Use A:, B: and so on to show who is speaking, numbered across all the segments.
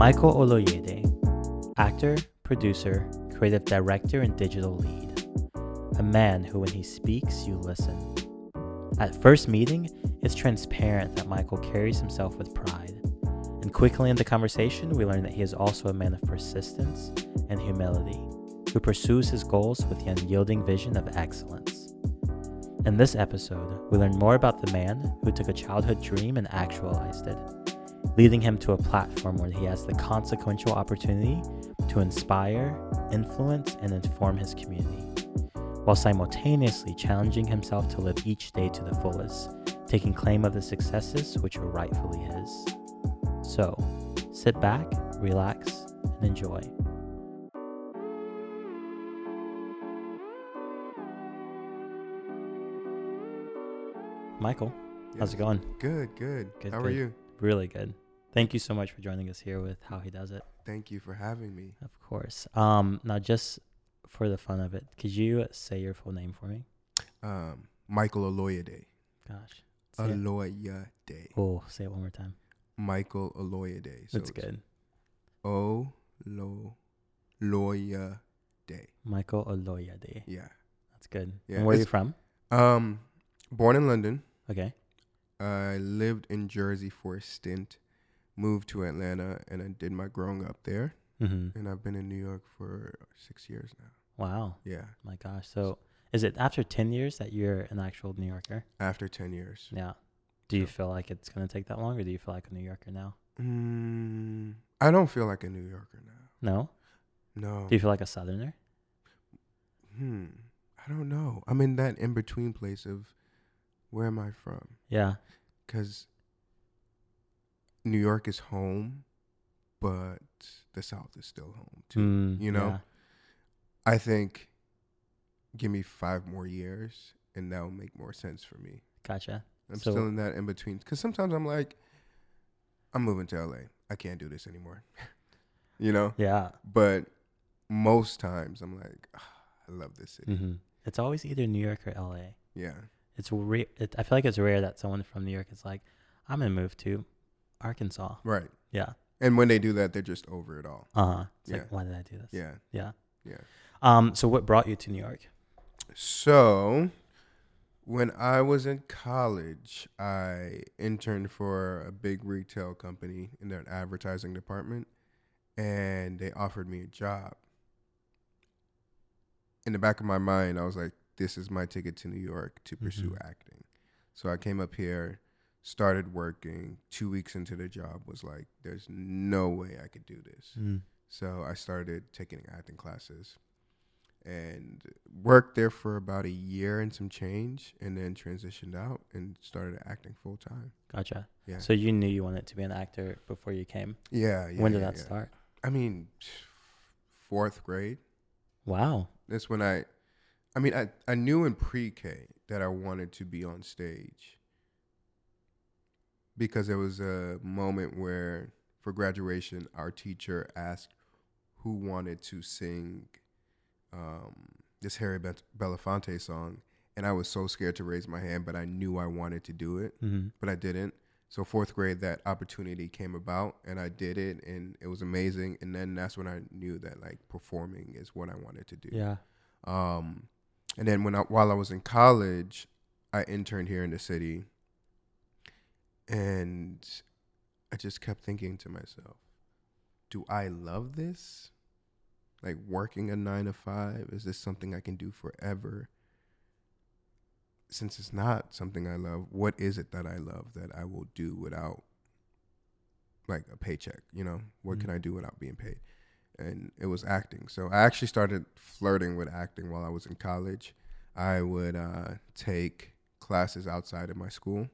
A: Michael Oloyede, actor, producer, creative director, and digital lead. A man who, when he speaks, you listen. At first meeting, it's transparent that Michael carries himself with pride. And quickly in the conversation, we learn that he is also a man of persistence and humility, who pursues his goals with the unyielding vision of excellence. In this episode, we learn more about the man who took a childhood dream and actualized it, leading him to a platform where he has the consequential opportunity to inspire, influence, and inform his community, while simultaneously challenging himself to live each day to the fullest, taking claim of the successes which are rightfully his. So, sit back, relax, and enjoy. Michael, how's it going?
B: Good, good.
A: Good,
B: How
A: good.
B: are you?
A: Really good. Thank you so much for joining us here with How He Does It.
B: Thank you for having me.
A: Of course. Um, now, just for the fun of it, could you say your full name for me?
B: Um, Michael Oloyede.
A: Gosh.
B: Oloyede.
A: Oh, say it one more time.
B: Michael Oloyede. So
A: That's good.
B: O lo Loyade.
A: Michael Oloyade.
B: Yeah.
A: That's good.
B: Yeah,
A: and where are you from?
B: Um, born in London.
A: Okay.
B: I lived in Jersey for a stint. Moved to Atlanta and I did my growing up there.
A: Mm-hmm.
B: And I've been in New York for six years now.
A: Wow.
B: Yeah.
A: My gosh. So, is it after 10 years that you're an actual New Yorker?
B: After ten years.
A: Yeah. Do you feel like it's going to take that long or do you feel like a New Yorker now?
B: Mm, I don't feel like a New Yorker now.
A: No?
B: No.
A: Do you feel like a Southerner?
B: Hmm. I don't know. I'm in that in between place of where am I from?
A: Yeah.
B: Because New York is home, but the South is still home too.
A: Mm,
B: you know?
A: yeah.
B: I think give me five more years and that will make more sense for me.
A: Gotcha.
B: I'm
A: So-
B: still in that in between. Because sometimes I'm like, I'm moving to LA. I can't do this anymore. you know?
A: Yeah.
B: But most times I'm like, "Ah, I love this city.
A: hmm It's always either New York or LA.
B: Yeah.
A: It's rare. It, I feel like it's rare that someone from New York is like, I'm gonna move to Arkansas.
B: Right.
A: Yeah.
B: And when they do that, they're just over it all.
A: Uh huh. It's
B: Yeah.
A: like, why did I do this?
B: Yeah.
A: Yeah.
B: Yeah.
A: Um. So what brought you to New York?
B: So, when I was in college, I interned for a big retail company in their advertising department, and they offered me a job. In the back of my mind, I was like, this is my ticket to New York to pursue
A: Mhm.
B: acting. So I came up here, started working. Two weeks into the job, was like, there's no way I could do this.
A: Mm.
B: So I started taking acting classes and worked there for about a year and some change and then transitioned out and started acting full time.
A: Gotcha.
B: Yeah.
A: So you knew you wanted to be an actor before you came.
B: yeah, yeah.
A: when did
B: yeah,
A: that
B: yeah.
A: start?
B: I mean, fourth grade.
A: Wow.
B: That's when I I mean, I, I knew in pre-K that I wanted to be on stage because there was a moment where for graduation our teacher asked who wanted to sing um, this Harry Be- Belafonte song and I was so scared to raise my hand but I knew I wanted to do it
A: hmm
B: but I didn't. So fourth grade that opportunity came about and I did it and it was amazing and then that's when I knew that like performing is what I wanted to do.
A: Yeah.
B: um, and then when I, while I was in college, I interned here in the city, and I just kept thinking to myself, "Do I love this? Like working a nine to five? Is this something I can do forever?" Since it's not something I love, what is it that I love that I will do without like a paycheck? You know, what
A: Mhm.
B: can I do without being paid? And it was acting. So I actually started flirting with acting while I was in college. I would uh, take classes outside of my school,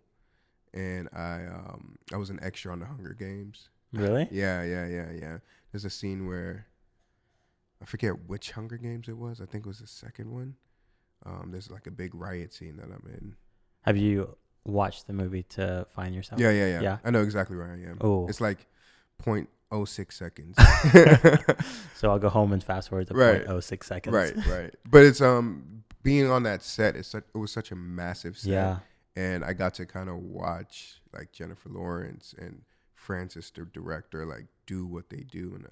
B: and I um, I was an extra on the Hunger Games.
A: Really?
B: Yeah, yeah, yeah, yeah. There's a scene where I forget which Hunger Games it was. I think it was the second one. Um, there's like a big riot scene that I'm in.
A: Have you watched the movie to find yourself?
B: Yeah, yeah, yeah,
A: Yeah.
B: I know exactly where I am.
A: Oh.
B: It's like point oh six seconds.
A: So I'll go home and fast forward to
B: Right.
A: 0.06 seconds.
B: right, right. But it's um being on that set. It's such, it was such a massive set.
A: Yeah.
B: and I got to kind of watch like Jennifer Lawrence and Francis, the director, like do what they do. And uh,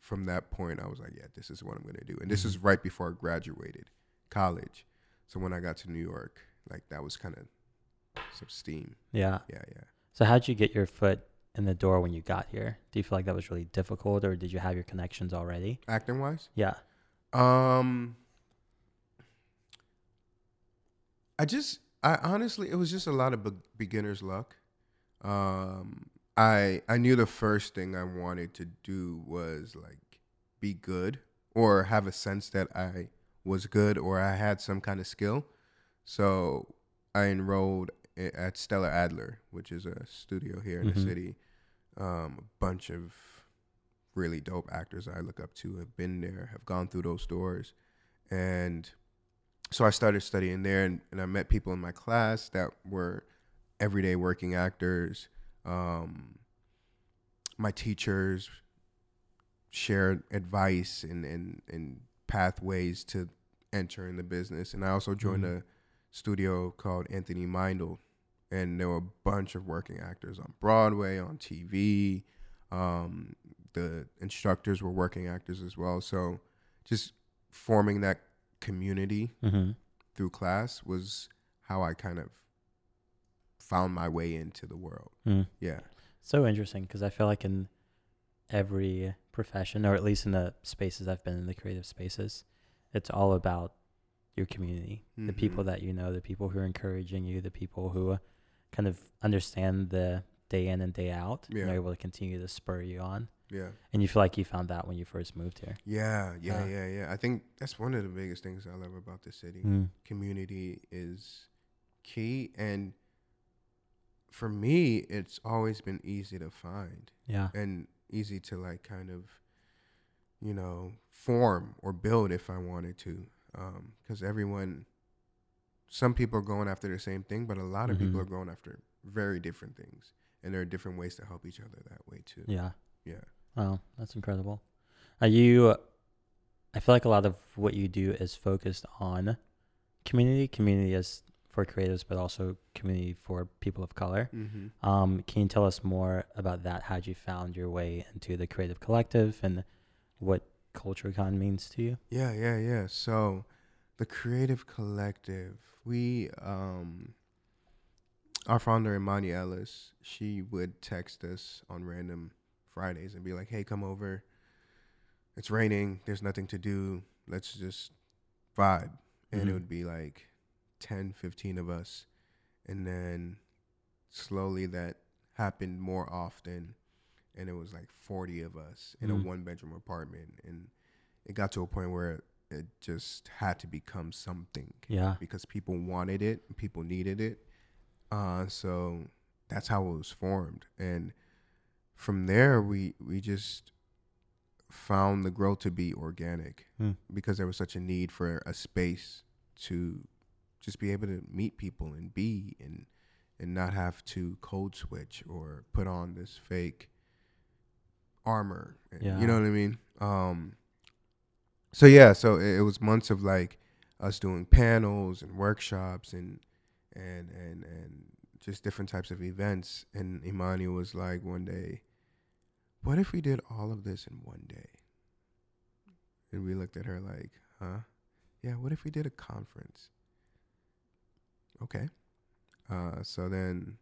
B: from that point, I was like, yeah, this is what I'm gonna do. And this is
A: Mm-hmm.
B: right before I graduated college. So when I got to New York, like that was kind of some steam.
A: Yeah.
B: Yeah, yeah.
A: So how'd you get your foot in the door when you got here? Do you feel like that was really difficult, or did you have your connections already?
B: Acting wise,
A: Yeah.
B: um, I just, I honestly, it was just a lot of be- beginner's luck. Um, I I knew the first thing I wanted to do was like be good or have a sense that I was good or I had some kind of skill. So I enrolled at Stella Adler, which is a studio here in
A: Mhm.
B: the city. Um, a bunch of really dope actors I look up to have been there, have gone through those doors. And so I started studying there and, and I met people in my class that were everyday working actors. Um, my teachers shared advice and, and, and pathways to enter in the business. And I also joined
A: Mhm.
B: a studio called Anthony Meindl. And there were a bunch of working actors on Broadway, on TV. Um, the instructors were working actors as well. So just forming that community
A: Mm-hmm.
B: through class was how I kind of found my way into the world.
A: Mm.
B: Yeah.
A: So interesting because I feel like in every profession, or at least in the spaces I've been in, the creative spaces, it's all about your community, the people that you know, the people who are encouraging you, the people who kind of understand the day in and day out, and
B: Yeah.
A: are able to continue to spur you on.
B: Yeah.
A: And you feel like you found that when you first moved here.
B: Yeah. Yeah.
A: Uh,
B: yeah. Yeah. I think that's one of the biggest things I love about the city.
A: Mm.
B: Community is key. And for me, it's always been easy to find
A: Yeah.
B: and easy to like kind of, you know, form or build if I wanted to. Because everyone, some people are going after the same thing, but a lot of people
A: Mhm.
B: are going after very different things. And there are different ways to help each other that way too.
A: Yeah.
B: Yeah.
A: Oh, that's incredible. Are you? I feel like a lot of what you do is focused on community. Community is for creatives, but also community for people of color.
B: Mm-hmm.
A: Um, can you tell us more about that? How'd you found your way into the creative collective and what CultureCon means to you?
B: Yeah, yeah, yeah. So, the Creative Collective, we, um, our founder Imani Ellis, she would text us on random Fridays and be like, "Hey, come over. It's raining. There's nothing to do. Let's just vibe." And it
A: Mhm.
B: would be like 10, 15 of us, and then slowly that happened more often, and it was like 40 of us in a
A: Mm.
B: one bedroom apartment, and it got to a point where it just had to become something
A: Yeah.
B: because people wanted it people needed it. Uh, so that's how it was formed, and from there we we just found the growth to be organic
A: Hmm.
B: because there was such a need for a space to just be able to meet people and be and and not have to code switch or put on this fake armor. and-
A: Yeah.
B: You know what I mean? Um so yeah, so it, was months of like us doing panels and workshops and and and and just different types of events and Imani was like one day, what if we did all of this in one day? And we looked at her like, huh? Yeah, what if we did a conference? Okay. Uh, so then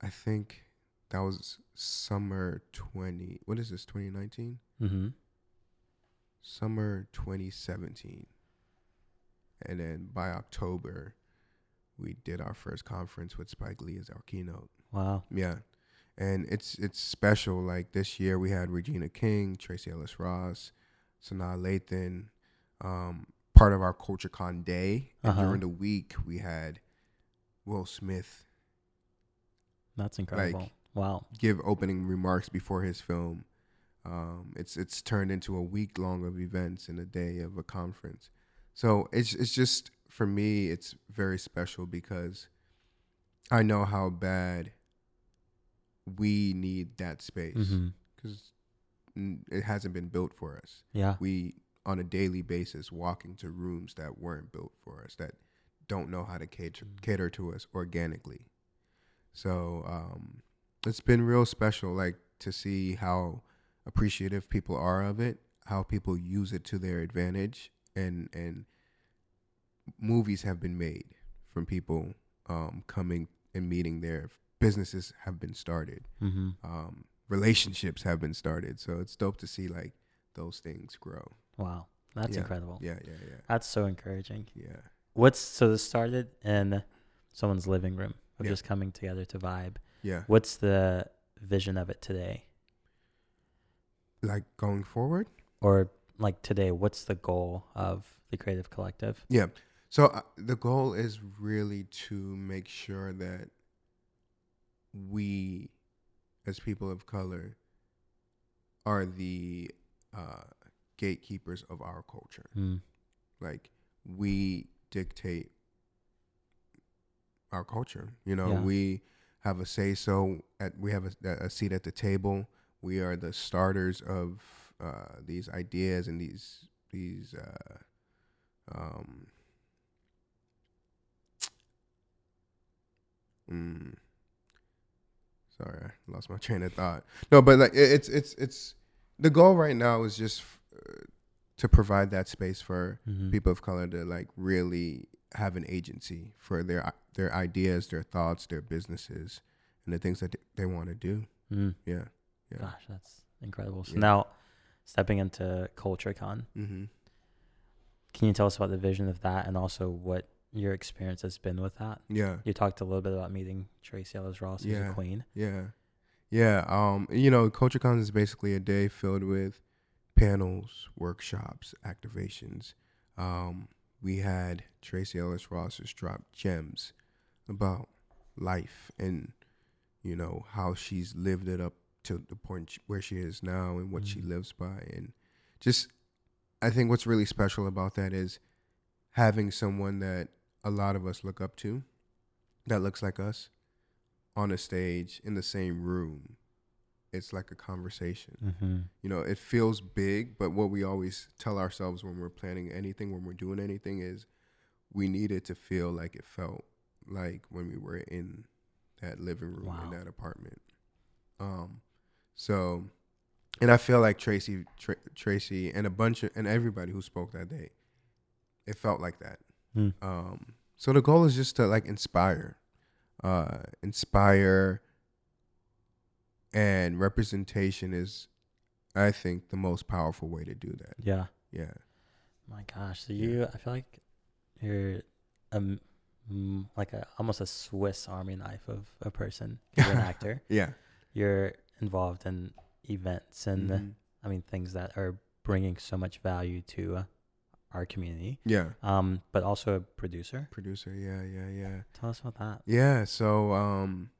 B: I think that was summer 20. What is this, 2019?
A: Mm-hmm.
B: Summer 2017. And then by October, we did our first conference with Spike Lee as our keynote.
A: Wow.
B: Yeah. And it's it's special. Like this year we had Regina King, Tracee Ellis Ross, Sanaa Lathan, um, part of our CultureCon day. And
A: Uh-huh.
B: during the week we had Will Smith
A: That's incredible. Like, wow.
B: give opening remarks before his film. Um, it's it's turned into a week long of events and a day of a conference. So it's it's just for me it's very special because I know how bad we need that space
A: Mm-hmm.
B: because it hasn't been built for us.
A: Yeah.
B: We on a daily basis walk into rooms that weren't built for us that don't know how to cater
A: Mm.
B: cater to us organically. So um, it's been real special, like to see how appreciative people are of it, how people use it to their advantage, and and movies have been made from people um, coming and meeting their businesses have been started,
A: Mm-hmm.
B: um, relationships have been started. So it's dope to see like those things grow.
A: Wow, that's
B: Yeah.
A: incredible.
B: Yeah, yeah, yeah,
A: That's so encouraging.
B: yeah.
A: What's so this started in someone's living room of
B: Yeah.
A: just coming together to vibe.
B: Yeah.
A: What's the vision of it today?
B: Like going forward.
A: Or like today, what's the goal of the creative collective?
B: Yeah. So uh, the goal is really to make sure that we, as people of color, are the uh, gatekeepers of our culture.
A: Mm.
B: Like we dictate our culture. You know,
A: Yeah.
B: we have a say so. At we have a, a seat at the table. We are the starters of uh, these ideas and these these. Uh, um, mm, sorry, I lost my train of thought. No, but like it's it's it's the goal right now is just uh, to provide that space for
A: Mhm.
B: people of color to like really have an agency for their their ideas, their thoughts, their businesses, and the things that they want to do.
A: Mm.
B: Yeah. Yeah.
A: Gosh, that's incredible. So
B: Yeah.
A: now, stepping into CultureCon,
B: Mm-hmm.
A: can you tell us about the vision of that and also what your experience has been with that?
B: Yeah.
A: You talked a little bit about meeting Tracee Ellis Ross as
B: Yeah.
A: a queen.
B: Yeah. Yeah. Um, you know, CultureCon is basically a day filled with panels, workshops, activations. Um, we had Tracee Ellis Ross just drop gems about life and, you know, how she's lived it up to the point where she is now and what she
A: Mhm.
B: lives by. And just, I think what's really special about that is having someone that a lot of us look up to that looks like us on a stage in the same room. It's like a conversation.
A: Mm-hmm.
B: You know, it feels big, but what we always tell ourselves when we're planning anything, when we're doing anything, is we need it to feel like it felt like when we were in that living room
A: Wow.
B: in that apartment. Um, so, and I feel like Tracee, Tra- Tracee, and a bunch of and everybody who spoke that day, it felt like that.
A: Mm.
B: Um, so the goal is just to like inspire, uh, inspire, and representation is, I think, the most powerful way to do that.
A: Yeah.
B: Yeah,
A: My gosh. So
B: Yeah.
A: you, I feel like you're um, like a almost a Swiss Army knife of a person. You're an actor.
B: yeah,
A: You're involved in events and
B: Mhm.
A: I mean things that are bringing so much value to uh, our community.
B: yeah.
A: Um, but also a producer.
B: Producer, yeah, yeah, yeah.
A: Tell us about that.
B: Yeah, so um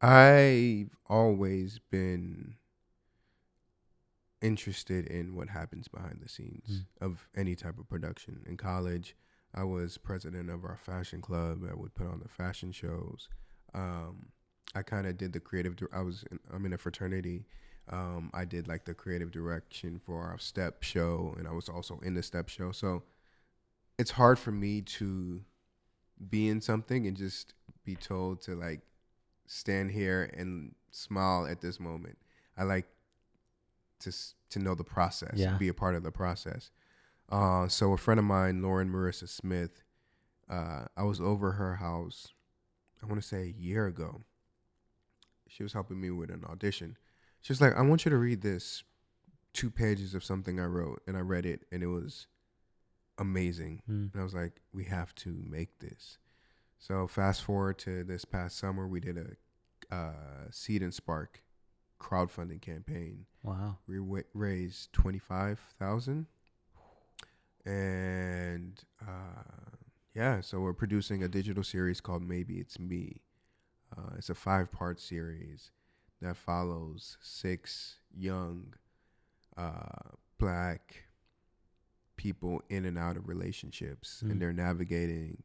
B: I've always been interested in what happens behind the scenes of any type of production. In college, I was president of our fashion club. I would put on the fashion shows. Um I kind of did the creative I was in, I'm in a fraternity. Um I did like the creative direction for our step show and I was also in the step show. So it's hard for me to be in something and just be told to like stand here and smile at this moment. I like to to know the process
A: Yeah.
B: and be a part of the process. Uh, so a friend of mine, Lauren Marissa Smith, uh, I was over her house. I want to say a year ago. She was helping me with an audition. She was like, "I want you to read this two pages of something I wrote," and I read it, and it was amazing.
A: Mm.
B: And I was like, we have to make this. So fast forward to this past summer, we did a uh, Seed and Spark crowdfunding campaign.
A: Wow.
B: We wa- raised twenty five thousand, and uh, yeah, so we're producing a digital series called Maybe It's Me. Uh, it's a five part series that follows six young uh, black people in and out of relationships
A: Mm.
B: and they're navigating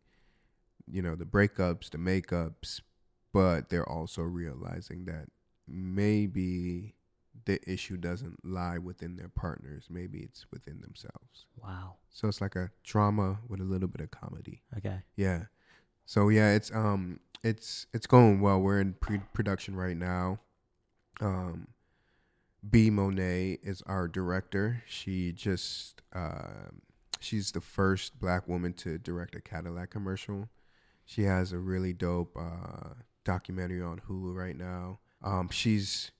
B: you know the breakups the makeups but they're also realizing that maybe the issue doesn't lie within their partners maybe it's within themselves
A: Wow.
B: so it's like a drama with a little bit of comedy
A: Okay.
B: yeah So yeah, it's um it's it's going well. We're in pre-production right now. Um, B Monet is our director. She just uh, she's the first black woman to direct a Cadillac commercial. She has a really dope uh, documentary on Hulu right now. Um, she's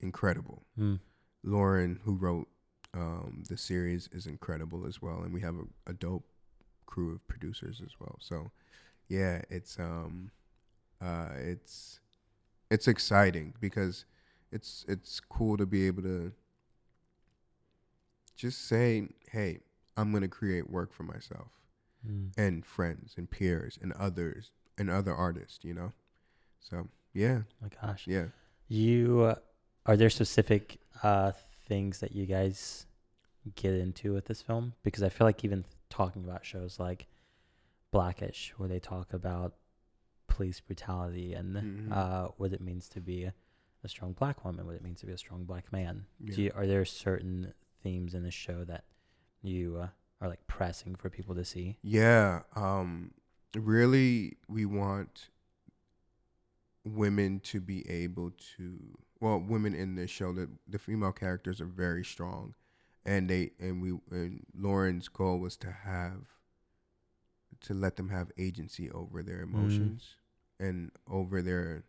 B: incredible.
A: Mm.
B: Lauren, who wrote um, the series, is incredible as well, and we have a, a dope crew of producers as well. So, yeah, it's um, uh, it's it's exciting because it's it's cool to be able to just say, "Hey, I'm gonna create work for myself
A: Mm.
B: and friends and peers and others and other artists." You know, so yeah,
A: Oh my gosh.
B: yeah.
A: You uh, are there specific uh, things that you guys get into with this film? Because I feel like even talking about shows like Blackish, where they talk about police brutality and
B: Mhm.
A: uh, what it means to be a, strong black woman, what it means to be a strong black man.
B: Yeah.
A: Do you, are there certain themes in the show that you uh, are like pressing for people to see?
B: Yeah, um, really, we want women to be able to. Well, women in this show, that the female characters are very strong, and they and we and Lauren's goal was to have to let them have agency over their emotions and over their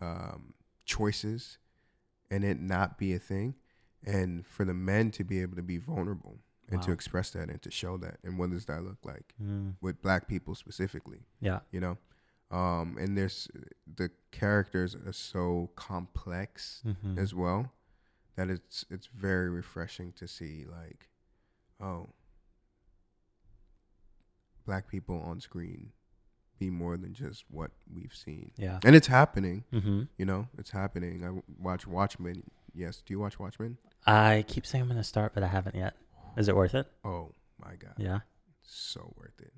B: um, choices, and it not be a thing, and for the men to be able to be vulnerable and to express that and to show that. And what does that look like
A: Mm.
B: with black people specifically?
A: Yeah.
B: You know, um, and there's the characters are so complex
A: Mm-hmm.
B: as well that it's it's very refreshing to see like, oh, black people on screen be more than just what we've seen,
A: Yeah.
B: and it's happening.
A: Mm-hmm.
B: You know, it's happening. I watch Watchmen. Yes, do you watch Watchmen?
A: I keep saying I'm gonna start, but I haven't yet. Is it worth it?
B: Oh my god.
A: Yeah.
B: so worth it.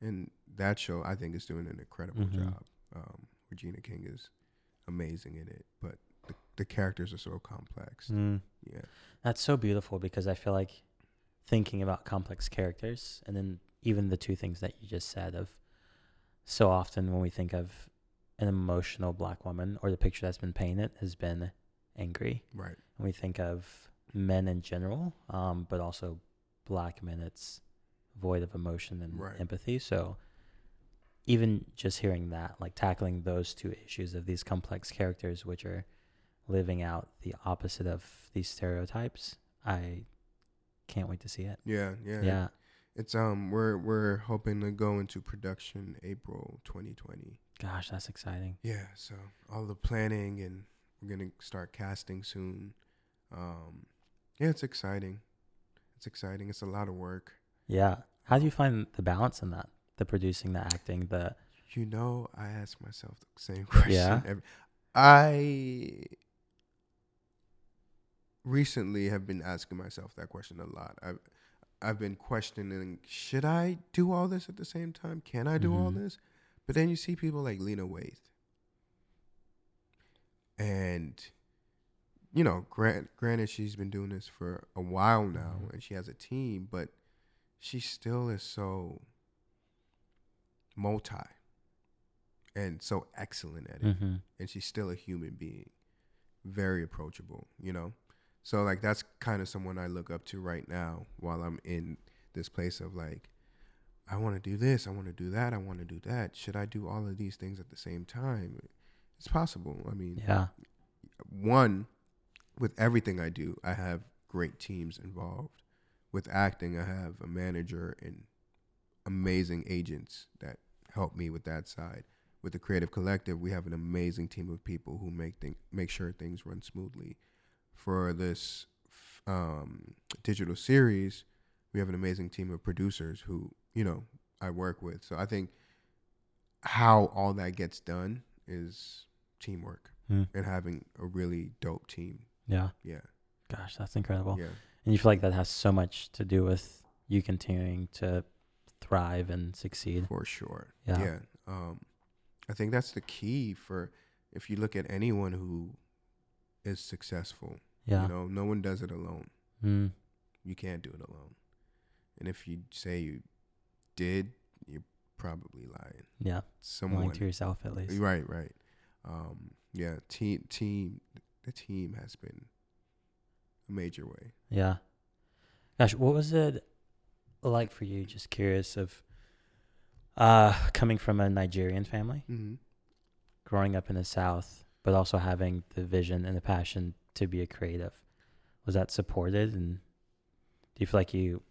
B: And that show, I think, is doing an incredible
A: Mhm.
B: job. Um, Regina King is amazing in it, but the, the characters are so complex.
A: Mm.
B: Yeah,
A: That's so beautiful because I feel like thinking about complex characters and then even the two things that you just said of so often when we think of an emotional black woman or the picture that's been painted has been angry.
B: right.
A: When we think of men in general, um, but also black men, it's void of emotion and
B: Right.
A: empathy. So even just hearing that, like tackling those two issues of these complex characters, which are living out the opposite of these stereotypes, I can't wait to see it.
B: Yeah, yeah,
A: Yeah.
B: It's um, we're we're hoping to go into production April 2020.
A: Gosh, that's exciting.
B: Yeah, so all the planning and we're gonna start casting soon. Um, yeah, it's exciting. It's exciting. It's a lot of work.
A: Yeah. How do you find the balance in that? The producing, the acting, the
B: You know, I ask myself the same question.
A: Yeah?
B: every- I recently have been asking myself that question a lot. I've I've been questioning: Should I do all this at the same time? Can I do all
A: Mhm.
B: this? But then you see people like Lena Waithe, and you know, grant, granted, she's been doing this for a while now,
A: Mhm.
B: and she has a team, but she still is so multi and so excellent at it
A: mm-hmm.
B: and she's still a human being very approachable you know so like that's kind of someone i look up to right now while i'm in this place of like i want to do this i want to do that i want to do that. Should i do all of these things at the same time? It's possible. I mean
A: yeah.
B: one with everything i do i have great teams involved. With acting i have a manager and amazing agents that help me with that side. With the creative collective we have an amazing team of people who make thing, make sure things run smoothly for this um, digital series we have an amazing team of producers who you know i work with so i think how all that gets done is teamwork
A: Mm.
B: and having a really dope team
A: Yeah.
B: yeah
A: Gosh, that's incredible.
B: yeah
A: And you feel like that has so much to do with you continuing to thrive and succeed.
B: for sure
A: Yeah.
B: yeah um i think that's the key for if you look at anyone who is successful
A: Yeah.
B: you know no one does it alone
A: Mm.
B: you can't do it alone and if you say you did you're probably lying.
A: Yeah.
B: Someone
A: Lying to yourself at least.
B: Right, right. Um, yeah, team team the team has been a major way.
A: Yeah. Gosh, what was it like for you? Just curious of uh coming from a Nigerian family,
B: Mm-hmm.
A: growing up in the South, but also having the vision and the passion to be a creative. Was that supported and do you feel like you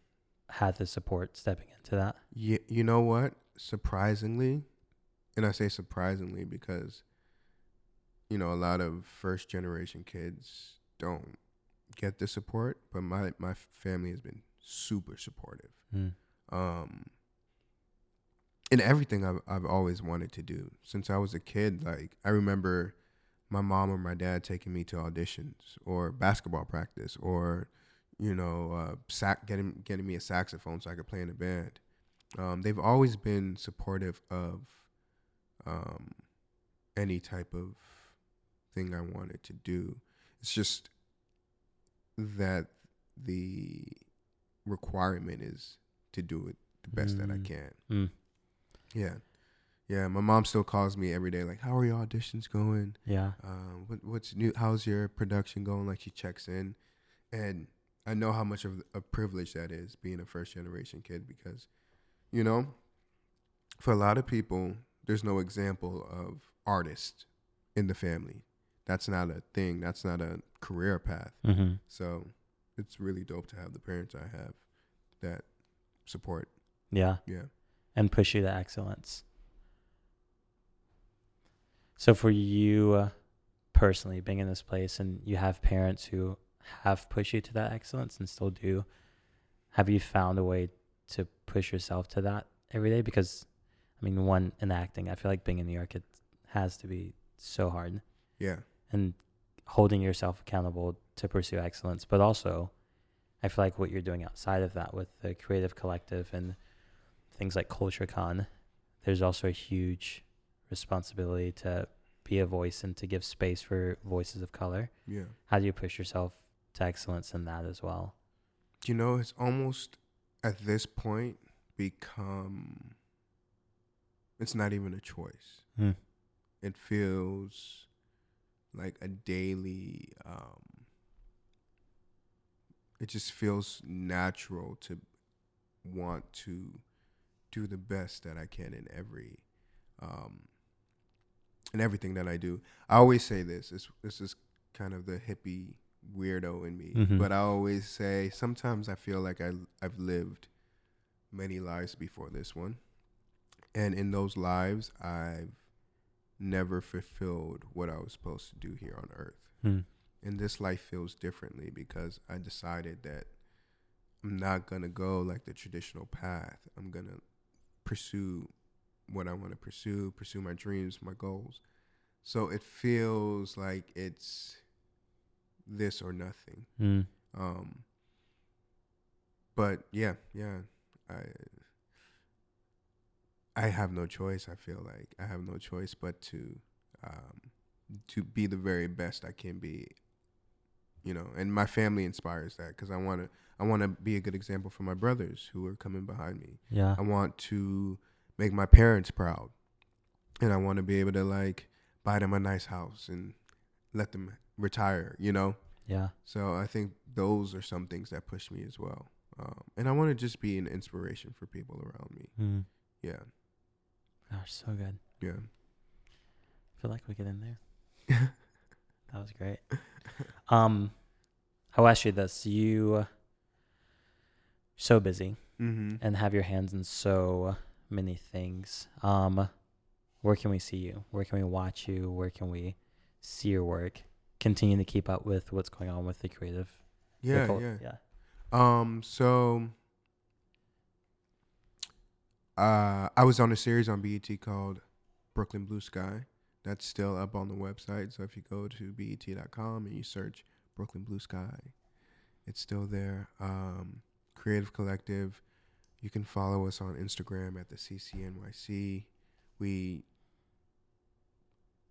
A: had the support stepping into that?
B: Yeah, you know what? Surprisingly, and I say surprisingly because you know a lot of first generation kids don't get the support, but my my family has been super supportive.
A: Mm.
B: Um in everything I've I've always wanted to do since I was a kid. Like I remember my mom or my dad taking me to auditions or basketball practice or you know uh, sac getting getting me a saxophone so I could play in a band. Um, they've always been supportive of um, any type of thing I wanted to do. It's just that the requirement is to do it the best that I
A: Mm.
B: can.
A: Mm.
B: Yeah. Yeah, my mom still calls me every day, like, "How are your auditions going?
A: Yeah.
B: Um, what, what's new? How's your production going?" Like, she checks in, and I know how much of a privilege that is being a first generation kid because, you know, for a lot of people, there's no example of artist in the family. That's not a thing. That's not a career path.
A: Mm-hmm.
B: So, it's really dope to have the parents I have that support.
A: Yeah.
B: Yeah.
A: And push you to excellence. So for you uh, personally, being in this place, and you have parents who have pushed you to that excellence and still do, have you found a way to push yourself to that every day? Because, I mean, one in acting, I feel like being in New York, it has to be so hard,
B: Yeah.
A: and holding yourself accountable to pursue excellence, but also, I feel like what you're doing outside of that with the creative collective and things like Culture Con, there's also a huge responsibility to be a voice and to give space for voices of color.
B: Yeah.
A: How do you push yourself to excellence in that as well?
B: you know, it's almost at this point become it's not even a choice.
A: Hmm.
B: It feels like a daily um it just feels natural to want to do the best that I can in every um in everything that I do. I always say this. This this is kind of the hippie weirdo in me,
A: Mhm.
B: but I always say sometimes I feel like I I've lived many lives before this one. And in those lives, I've never fulfilled what I was supposed to do here on earth.
A: Hmm.
B: And this life feels differently because I decided that I'm not going to go like the traditional path. I'm going to pursue what I want to pursue, pursue my dreams, my goals. So it feels like it's this or nothing.
A: Mm.
B: Um, but yeah, yeah, I I have no choice. I feel like I have no choice but to um, to be the very best I can be. You know, and my family inspires that because I want to I want to be a good example for my brothers who are coming behind me.
A: Yeah.
B: I want to make my parents proud. And I want to be able to like buy them a nice house and let them retire, you know?
A: Yeah.
B: So I think those are some things that push me as well. Um, and I want to just be an inspiration for people around me.
A: Mm.
B: Yeah.
A: Gosh, so good.
B: Yeah.
A: I feel like we get in there. That was great. Um, I'll ask you this: You so busy
B: Mm-hmm.
A: and have your hands in so many things. Um, where can we see you? Where can we watch you? Where can we see your work? Continue to keep up with what's going on with the creative.
B: Yeah, yeah.
A: yeah.
B: Um, so uh, I was on a series on BET called Brooklyn Blue Sky. That's still up on the website. So if you go to BET.com and you search Brooklyn Blue Sky, it's still there. Um, Creative Collective. You can follow us on Instagram at the CCNYC. We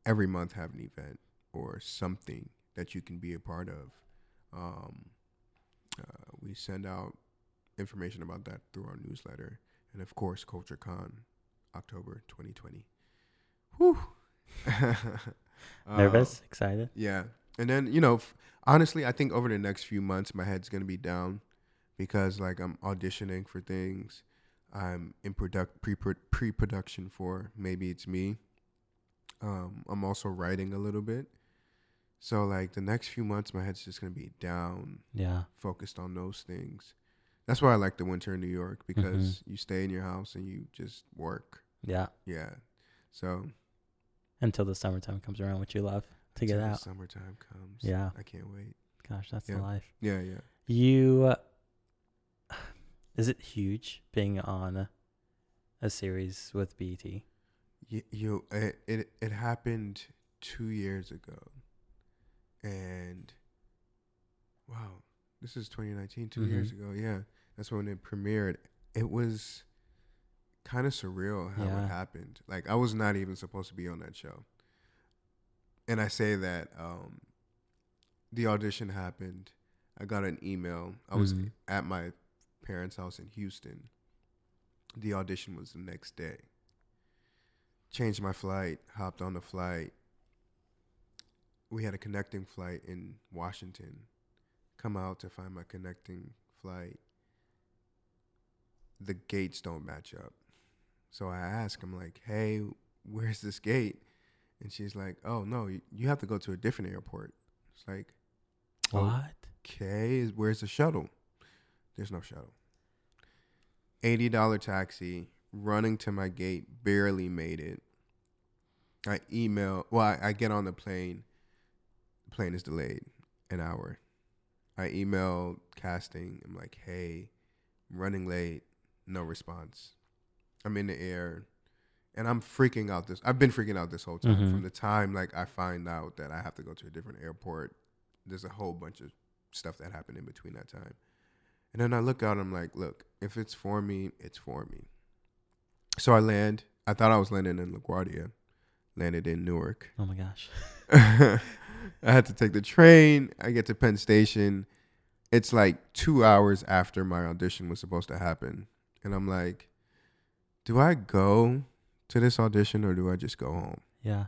B: every month have an event or something that you can be a part of. Um, uh, we send out information about that through our newsletter, and of course, CultureCon October 2020. Whew. Uh,
A: Nervous, excited.
B: yeah. And then, you know, f- honestly, I think over the next few months, my head's going to be down because, like, I'm auditioning for things. I'm in product pre pre production for maybe it's me. Um, I'm also writing a little bit. So, like, the next few months, my head's just going to be down,
A: Yeah.
B: focused on those things. That's why I like the winter in New York because
A: Mm-hmm.
B: you stay in your house and you just work.
A: Yeah.
B: Yeah. So,
A: Until the summertime comes around, which you love to get out.
B: summertime comes.
A: Yeah.
B: I can't wait.
A: Gosh, that's the life.
B: Yeah, yeah.
A: You. Is it huge being on a, series with E BET?
B: Y- you it, it it happened two years ago and wow this is 2019 2 years
A: Mm-hmm.
B: ago yeah that's when it premiered it was kind of surreal how
A: Yeah.
B: it happened like i was not even supposed to be on that show and i say that um the audition happened i got an email i was
A: Mhm.
B: at my parents house in houston the audition was the next day changed my flight, hopped on the flight. We had a connecting flight in Washington. Come out to find my connecting flight. The gates don't match up. So I ask, I'm like, hey, where's this gate? And she's like, oh, no, you, have to go to a different airport. It's like.
A: What?
B: okay, where's the shuttle? There's no shuttle. $80 taxi, running to my gate, barely made it. I email, well, I, I get on the plane. The plane is delayed an hour. I email casting. I'm like, hey, I'm running late. No response. I'm in the air. And I'm freaking out this. I've been freaking out this whole time.
A: Mhm.
B: From the time like I find out that I have to go to a different airport, there's a whole bunch of stuff that happened in between that time. And then I look out, and I'm like, look, if it's for me, it's for me. So I land. I thought I was landing in LaGuardia, landed in Newark.
A: Oh my gosh.
B: I had to take the train. I get to Penn Station. It's like two hours after my audition was supposed to happen. And I'm like, do I go to this audition or do I just go home?
A: Yeah.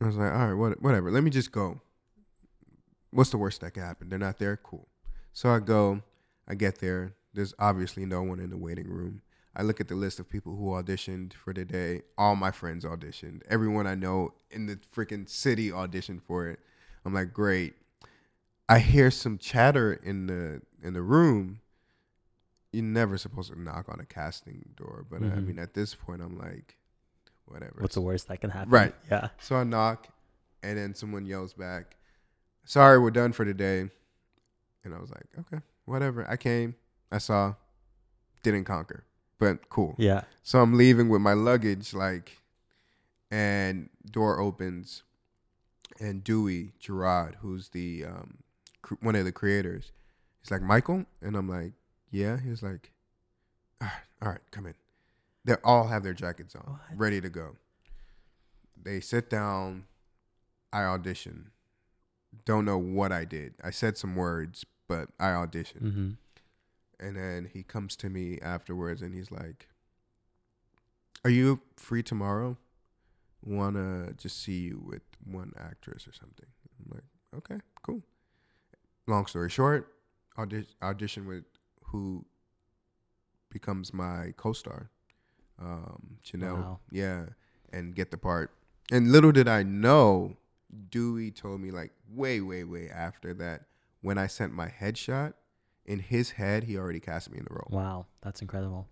B: I was like, all right, what, whatever. Let me just go. What's the worst that can happen? They're not there. Cool. So I go. I get there. There's obviously no one in the waiting room. I look at the list of people who auditioned for the day. All my friends auditioned. Everyone I know in the freaking city auditioned for it. I'm like, great. I hear some chatter in the in the room. You're never supposed to knock on a casting door, but I
A: Mhm.
B: mean, at this point, I'm like, whatever.
A: What's the worst that can happen?
B: Right.
A: Yeah.
B: So I knock, and then someone yells back, "Sorry, we're done for today." And I was like, "Okay, whatever." I came, I saw, didn't conquer, but cool.
A: Yeah.
B: So I'm leaving with my luggage, like, and door opens, and Dewey Gerard, who's the um, cr- one of the creators, he's like, "Michael," and I'm like, "Yeah." He's like, "All right, all right, come in." They all have their jackets on,
A: What?
B: ready to go. They sit down. I audition. Don't know what I did. I said some words, but I auditioned.
A: Mm-hmm.
B: And then he comes to me afterwards and he's like, Are you free tomorrow? Wanna just see you with one actress or something. I'm like, Okay, cool. Long story short, audi- audition with who becomes my co star. Um, Janelle.
A: Wow.
B: Yeah. And get the part. And little did I know, Dewey told me like way, way, way after that when I sent my headshot, in his head, he already cast me in the role.
A: Wow. That's incredible.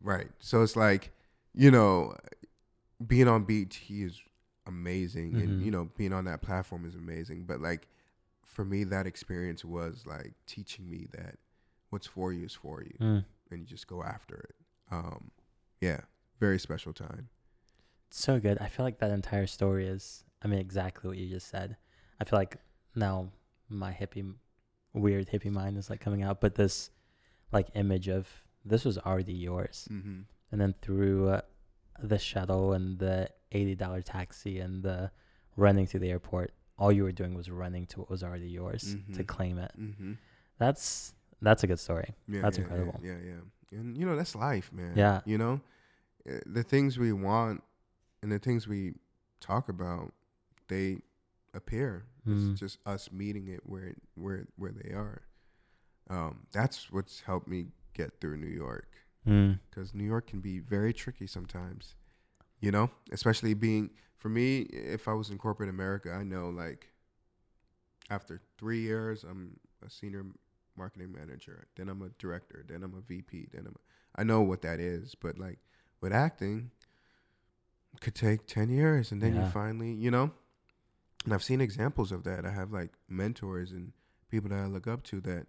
B: Right. So it's like, you know, being on BET is amazing. And,
A: Mhm.
B: you know, being on that platform is amazing. But like, for me, that experience was like teaching me that what's for you is for you.
A: Mm.
B: And you just go after it. Um, yeah. Very special time.
A: So good. I feel like that entire story is, I mean, exactly what you just said. I feel like now my hippie, weird hippie mind is like coming out, but this like image of this was already yours.
B: Mm-hmm.
A: And then through uh, the shuttle and the $80 taxi and the running to the airport, all you were doing was running to what was already yours to
B: Mhm.
A: claim it.
B: Mm-hmm.
A: That's that's a good story.
B: Yeah,
A: That's
B: yeah,
A: incredible.
B: Yeah, yeah, yeah. And you know, that's life, man.
A: Yeah.
B: You know, uh, the things we want and the things we talk about, they appear.
A: Mm.
B: It's just us meeting it where where where they are. Um, that's what's helped me get through New York
A: Mm.
B: because New York can be very tricky sometimes. You know, especially being for me. If I was in corporate America, I know like after three years, I'm a senior marketing manager. Then I'm a director. Then I'm a VP. Then I'm. A, I know what that is, but like with acting, could take ten years, and then
A: Yeah.
B: you finally, you know. And I've seen examples of that. I have like mentors and people that I look up to that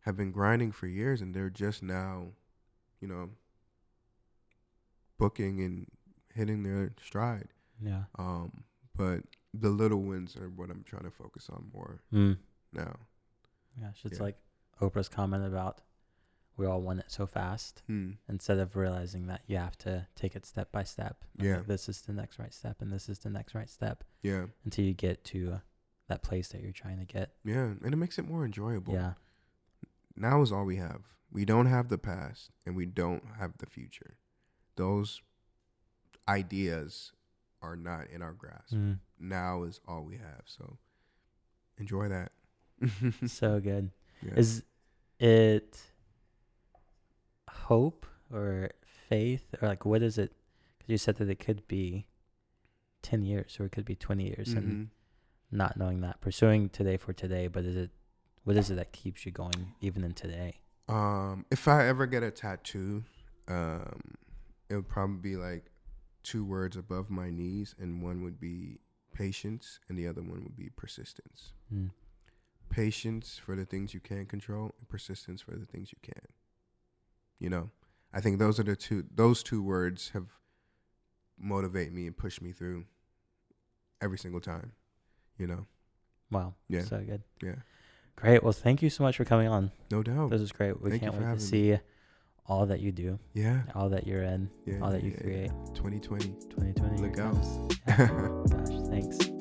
B: have been grinding for years, and they're just now, you know, booking and hitting their stride.
A: Yeah.
B: Um, but the little wins are what I'm trying to focus on more
A: Mm.
B: now.
A: Yeah. It's
B: Yeah.
A: like Oprah's comment about we all want it so fast
B: Hmm.
A: instead of realizing that you have to take it step by step.
B: Yeah.
A: this is the next right step, and this is the next right step
B: Yeah,
A: until you get to that place that you're trying to get.
B: yeah, and it makes it more enjoyable.
A: Yeah.
B: Now is all we have. We don't have the past, and we don't have the future. Those ideas are not in our grasp.
A: Mm.
B: Now is all we have. So enjoy that.
A: so good.
B: Yeah.
A: Is it hope or faith or like what is it? Because you said that it could be ten years or it could be twenty years, and
B: Mhm.
A: not knowing that, pursuing today for today. But is it what is it that keeps you going even in today?
B: Um, if I ever get a tattoo, um, it would probably be like two words above my knees, and one would be patience, and the other one would be persistence.
A: Mm.
B: Patience for the things you can't control, and persistence for the things you can. You know, I think those are the two. Those two words have motivate me and push me through every single time. You know,
A: Wow.
B: Yeah.
A: So good.
B: yeah,
A: Great. Well, thank you so much for coming on.
B: no doubt.
A: This is great. We
B: Thank
A: can't wait to see all that you do,
B: Yeah,
A: all that you're in,
B: yeah,
A: all that you
B: yeah,
A: create.
B: yeah. 2020.
A: 2020.
B: Look out.
A: Yeah. Gosh, thanks.